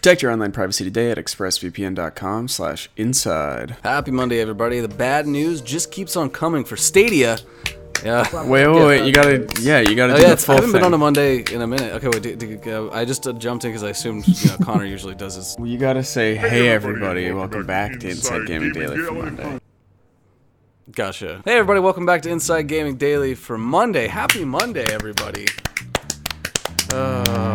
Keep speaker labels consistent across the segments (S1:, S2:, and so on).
S1: Protect your online privacy today at expressvpn.com slash inside.
S2: Happy Monday, everybody. The bad news just keeps on coming for Stadia. Yeah.
S1: Wait, wait, wait. You gotta, yeah, you gotta
S2: Oh
S1: do
S2: yeah,
S1: the
S2: it's, I
S1: full
S2: haven't
S1: thing.
S2: been on a Monday in a minute. Okay, wait. d- d- uh, I just uh, jumped in because I assumed you know Connor usually does his.
S1: Well, you gotta say, hey, everybody,
S3: and
S1: welcome back to Inside Gaming Daily for Monday.
S2: Gotcha. Hey everybody, welcome back to Inside Gaming Daily for Monday. Happy Monday, everybody. Uh,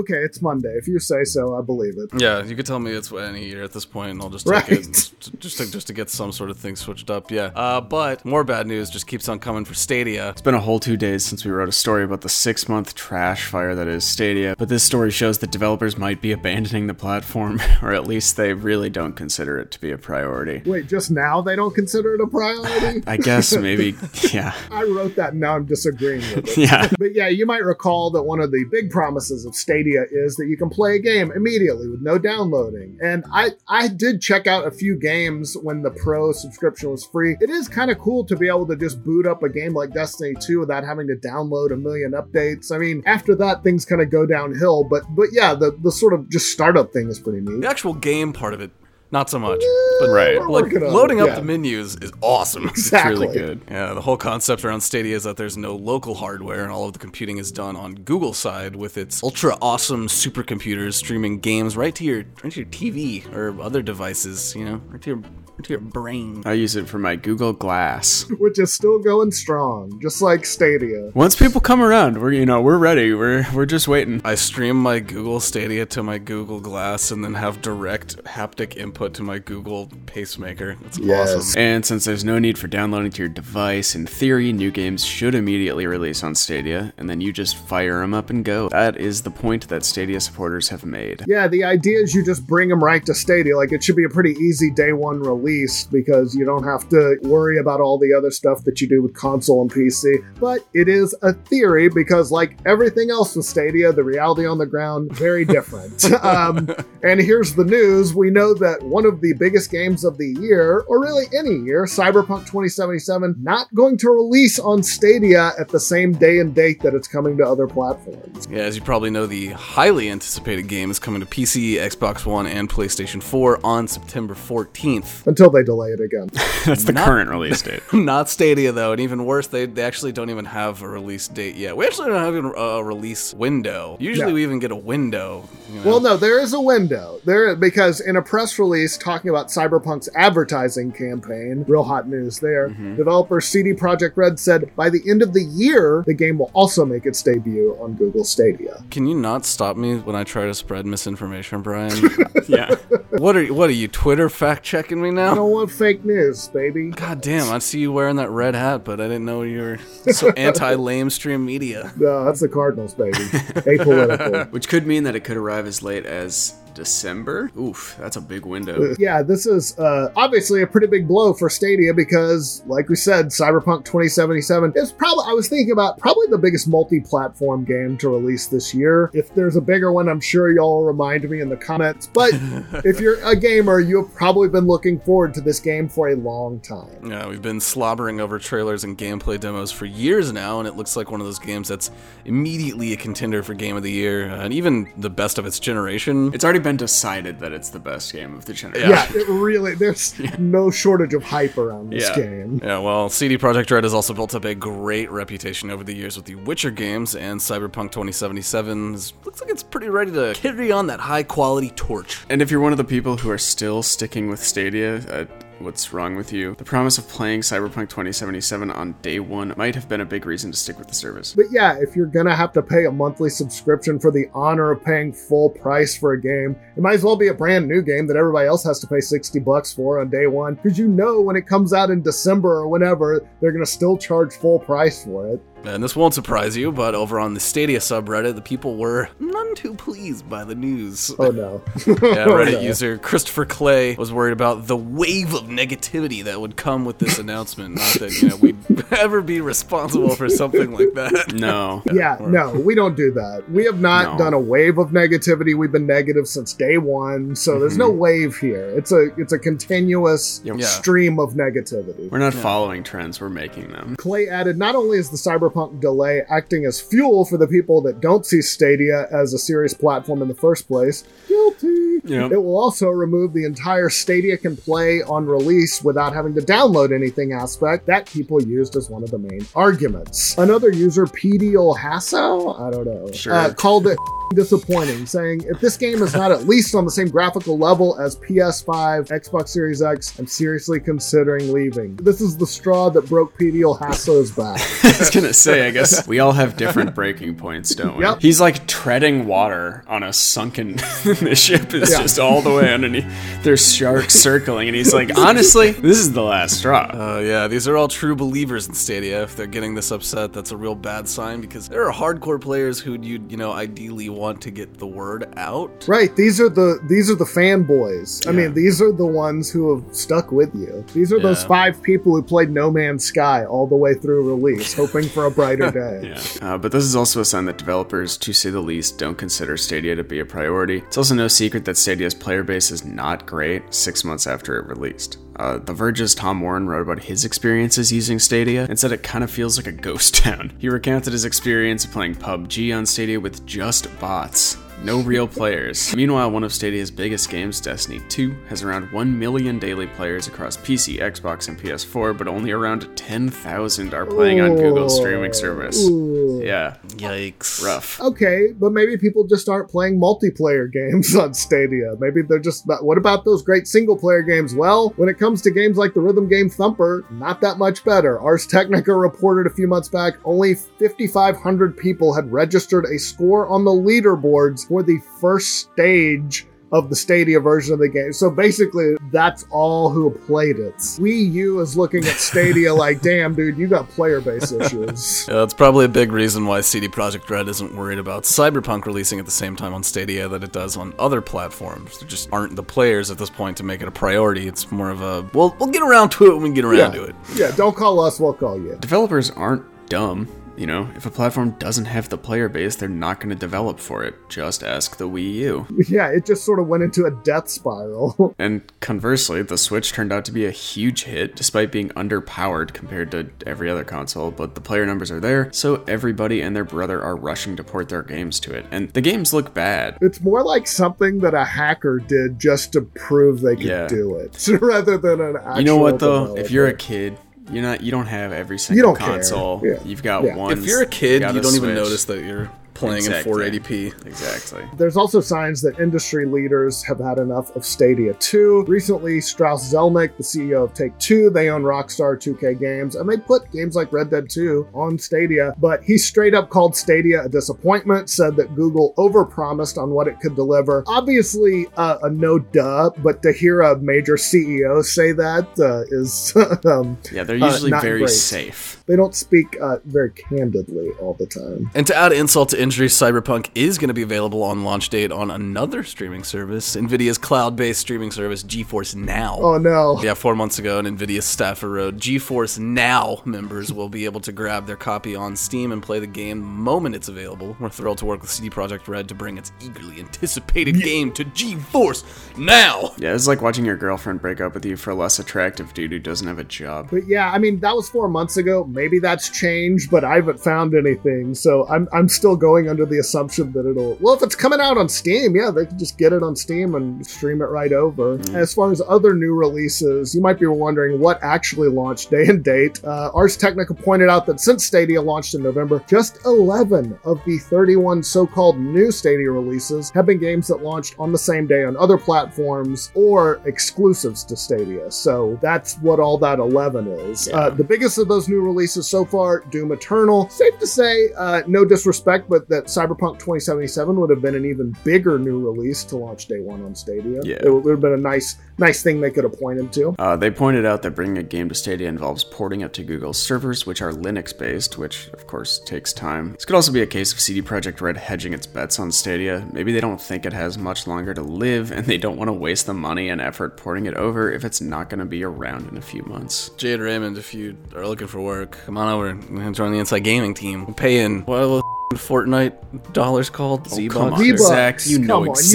S4: Okay, it's Monday. If you say so, I believe it.
S2: yeah, you could tell me it's any year at this point, and I'll just
S4: Right.
S2: it j- just to, just to get some sort of thing switched up. Yeah. Uh, but more bad news just keeps on coming for Stadia.
S1: It's been a whole two days since we wrote a story about the six month trash fire that is Stadia, but this story shows that developers might be abandoning the platform, or at least they really don't consider it to be a priority.
S4: Wait, just now they don't consider it a priority?
S1: I guess maybe, yeah.
S4: I wrote that and now I'm disagreeing with it.
S1: Yeah.
S4: But yeah, you might recall that one of the big promises of Stadia is that you can play a game immediately with no downloading. And I I did check out a few games when the pro subscription was free. It is kind of cool to be able to just boot up a game like Destiny 2 without having to download a million updates. I mean, after that things kind of go downhill, but but yeah, the the sort of just startup thing is pretty neat.
S2: The actual game part of it, not so much. But
S1: Right.
S2: Like
S4: working it,
S2: loading up
S4: yeah.
S2: the menus is awesome.
S4: Exactly.
S1: It's really good.
S2: Yeah, the whole concept around Stadia is that there's no local hardware and all of the computing is done on Google side with its ultra awesome supercomputers streaming games right to your right to your TV or other devices, you know, right to your right to your brain.
S1: I use it for my Google Glass.
S4: Which is still going strong, just like Stadia.
S1: Once people come around, we're you know we're ready. We're we're just waiting.
S2: I stream my Google Stadia to my Google Glass and then have direct haptic input to my Google pacemaker. That's
S4: Yes.
S2: awesome.
S1: And since there's no need for downloading to your device, in theory, new games should immediately release on Stadia, and then you just fire them up and go. That is the point that Stadia supporters have made.
S4: Yeah, the idea is you just bring them right to Stadia. Like it should be a pretty easy day one release because you don't have to worry about all the other stuff that you do with console and PC. But it is a theory because, like everything else with Stadia, the reality on the ground very different. um, and here's the news: we know that one of the biggest games of the year, or really any year, Cyberpunk 2077, not going to release on Stadia at the same day and date that it's coming to other platforms.
S2: Yeah, as you probably know, the highly anticipated game is coming to PC, Xbox One, and PlayStation 4 on September 14th.
S4: Until they delay it again.
S1: That's the
S2: Not-
S1: current release date.
S2: Not Stadia, though, and even worse, they, they actually don't even have a release date yet. We actually don't have even a release window. Usually
S4: No.
S2: we even get a window. you know?
S4: Well, no, there is a window there because in a press release talking about Cyberpunk's advertising campaign, real hot news there. Mm-hmm. Developer CD Projekt Red said by the end of the year, the game will also make its debut on Google Stadia.
S2: Can you not stop me when I try to spread misinformation, Brian?
S1: yeah.
S2: what are you, what are you Twitter fact checking me
S4: I
S2: now?
S4: don't want fake news, baby.
S2: God damn, I see you wearing that red hat, but I didn't know you were so anti lamestream media.
S4: No, that's the Cardinals, baby. Apolitical.
S1: Which could mean that it could arrive as late as December. Oof, that's a big window.
S4: yeah, this is uh, obviously a pretty big blow for Stadia because, like we said, Cyberpunk 2077 is probably, I was thinking about probably the biggest multi platform game to release this year. If there's a bigger one, I'm sure y'all will remind me in the comments. But if you're a gamer, you've probably been looking forward to this game for a long time.
S2: Yeah, we've been slobbering over trailers and gameplay demos for years now, and it looks like one of those games that's immediately a contender for Game of the Year, and even the best of its generation.
S1: It's already been decided that it's the best game of the generation.
S4: Yeah, it really, there's no shortage of hype around this
S1: Yeah.
S4: game.
S2: Yeah, well, CD Projekt Red has also built up a great reputation over the years with the Witcher games, and Cyberpunk 2077 is, looks like it's pretty ready to carry on that high quality torch.
S1: And if you're one of the people who are still sticking with Stadia, uh, what's wrong with you? The promise of playing Cyberpunk 2077 on day one might have been a big reason to stick with the service.
S4: But yeah, if you're gonna have to pay a monthly subscription for the honor of paying full price for a game, it might as well be a brand new game that everybody else has to pay 60 bucks for on day one. Because you know when it comes out in December or whenever, they're gonna still charge full price for it.
S2: And this won't surprise you, but over on the Stadia subreddit, the people were none too pleased by the news.
S4: Oh no.
S2: Yeah,
S4: Oh,
S2: Reddit
S4: no.
S2: user Christopher Clay was worried about the wave of negativity that would come with this announcement. Not that you know we'd ever be responsible for something like that.
S1: No.
S4: Yeah, no, we don't do that. We have not
S1: No.
S4: done a wave of negativity. We've been negative since day one, so there's no mm-hmm. wave here. It's a it's a continuous
S1: Yeah.
S2: Yeah.
S4: stream of negativity.
S1: We're not following trends, we're making them.
S4: Clay added, not only is the Cyberpunk Cyberpunk delay acting as fuel for the people that don't see Stadia as a serious platform in the first place. Guilty.
S1: Yep.
S4: It will also remove the entire Stadia can play on release without having to download anything aspect that people used as one of the main arguments. Another user, PDL Hasso, I don't know,
S1: Sure.
S4: uh, called it disappointing, saying if this game is not at least on the same graphical level as PS5, Xbox Series X, I'm seriously considering leaving. This is the straw that broke PDL Hasso's back.
S1: I was gonna say, I guess we all have different breaking points, don't we?
S4: Yep.
S1: He's like treading water on a sunken. the ship is
S4: Yeah.
S1: just all the way underneath. There's sharks circling, and he's like, honestly, this is the last straw.
S2: Uh, yeah, these are all true believers in Stadia. If they're getting this upset, that's a real bad sign because there are hardcore players who you you know ideally want to get the word out.
S4: Right, these are the these are the fanboys. I mean, these are the ones who have stuck with you. These are those five people who played No Man's Sky all the way through release, hoping for a brighter day.
S1: Yeah. Uh, but this is also a sign that developers, to say the least, don't consider Stadia to be a priority. It's also no secret that Stadia's player base is not great six months after it released. Uh, the Verge's Tom Warren wrote about his experiences using Stadia and said it kind of feels like a ghost town. He recounted his experience of playing PUBG on Stadia with just bots. No real players. Meanwhile, one of Stadia's biggest games, Destiny 2, has around 1 million daily players across PC, Xbox, and PS4, but only around 10,000 are playing on Google's streaming service.
S4: Ooh.
S1: Yeah,
S2: Yikes.
S1: rough.
S4: Okay, but maybe people just aren't playing multiplayer games on Stadia. Maybe they're just. What about those great single player games? Well, when it comes to games like the rhythm game Thumper, not that much better. Ars Technica reported a few months back only 5,500 people had registered a score on the leaderboards for the first stage of the Stadia version of the game. So basically, that's all who played it. Wii U is looking at Stadia like, damn, dude, you got player base issues.
S2: Yeah, that's probably a big reason why CD Projekt Red isn't worried about Cyberpunk releasing at the same time on Stadia that it does on other platforms. There just aren't the players at this point to make it a priority. It's more of a well, we'll get around to it when we get around
S4: Yeah.
S2: to it.
S4: Yeah, don't call us, we'll call you.
S1: Developers aren't dumb. You know, if a platform doesn't have the player base, they're not going to develop for it. Just ask the Wii U.
S4: Yeah, it just sort of went into a death spiral.
S1: And conversely, the Switch turned out to be a huge hit despite being underpowered compared to every other console, but the player numbers are there, so everybody and their brother are rushing to port their games to it. And the games look bad.
S4: it's more like something that a hacker did just to prove they could
S1: Yeah.
S4: do it, rather than an actual.
S1: You know what though?
S4: developer.
S1: If you're a kid, you're not you don't have every
S4: You
S1: single
S4: don't care.
S1: console.
S4: Yeah.
S1: You've got
S4: Yeah.
S1: one.
S2: If you're a kid,
S1: got
S2: you don't even notice that you're playing
S1: Exactly.
S2: in 480p.
S1: Exactly.
S4: There's also signs that industry leaders have had enough of Stadia 2. Recently, Strauss Zelnick, the CEO of Take Two, they own Rockstar 2K Games, and they put games like Red Dead 2 on Stadia, but he straight up called Stadia a disappointment, said that Google overpromised on what it could deliver. Obviously, uh, a no duh, but to hear a major CEO say that uh, is, um,
S1: Yeah, they're
S4: Uh,
S1: usually
S4: not
S1: very
S4: great.
S1: safe.
S4: they don't speak uh, very candidly all the time.
S2: And to add insult to injury, Cyberpunk is going to be available on launch date on another streaming service, NVIDIA's cloud-based streaming service, GeForce Now.
S4: Oh no.
S2: Yeah, four months ago, an NVIDIA staffer wrote, GeForce Now members will be able to grab their copy on Steam and play the game the moment it's available. We're thrilled to work with CD Projekt Red to bring its eagerly anticipated game to GeForce Now!
S1: Yeah, it's like watching your girlfriend break up with you for a less attractive dude who doesn't have a job.
S4: But yeah, I mean that was four months ago. Maybe that's changed, but I haven't found anything. So I'm I'm still going under the assumption that it'll. Well, if it's coming out on Steam, yeah, they can just get it on Steam and stream it right over. As far as other new releases, you might be wondering what actually launched day and date. Uh, Ars Technica pointed out that since Stadia launched in November, just 11 of the 31 so-called new Stadia releases have been games that launched on the same day on other platforms or exclusives to Stadia. So that's what all that 11 is.
S1: Yeah.
S4: Uh, the biggest of those new releases so far, Doom Eternal. Safe to say, uh, no disrespect, but that Cyberpunk 2077 would have been an even bigger new release to launch day one on Stadia.
S1: Yeah.
S4: It would have been a nice, nice thing they could have pointed to.
S1: Uh, they pointed out that bringing a game to Stadia involves porting it to Google's servers, which are Linux based, which of course takes time. This could also be a case of CD Projekt Red hedging its bets on Stadia. Maybe they don't think it has much longer to live, and they don't want to waste the money and effort porting it over if it's not going to be around in a few months.
S2: Jade Raymond, if you are looking for work, come on over and join the Inside Gaming team. We're paying, well, Fortnite dollars called?
S1: Oh,
S2: Z-Bucks?
S1: come on,
S4: Z-Bucks.
S1: Zach, you
S4: Come
S1: know
S4: on, you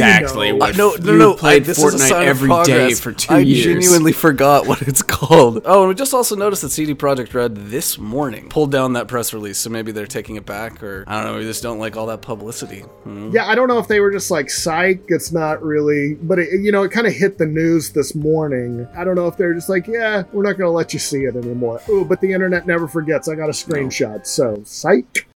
S4: know.
S1: what.
S2: Uh, no, no,
S1: you
S2: no.
S1: Played
S2: I, this is a
S1: Fortnite
S2: sign of
S1: every day for two
S2: I
S1: years.
S2: I genuinely forgot what it's called. Oh, and we just also noticed that CD Projekt Red this morning pulled down that press release, so maybe they're taking it back, or I don't know, we just don't like all that publicity. Hmm.
S4: Yeah, I don't know if they were just like psych. It's not really, but it, you know, it kind of hit the news this morning. I don't know if they're just like, yeah, we're not going to let you see it anymore. Oh, but the internet never forgets. I got a screenshot, so psych.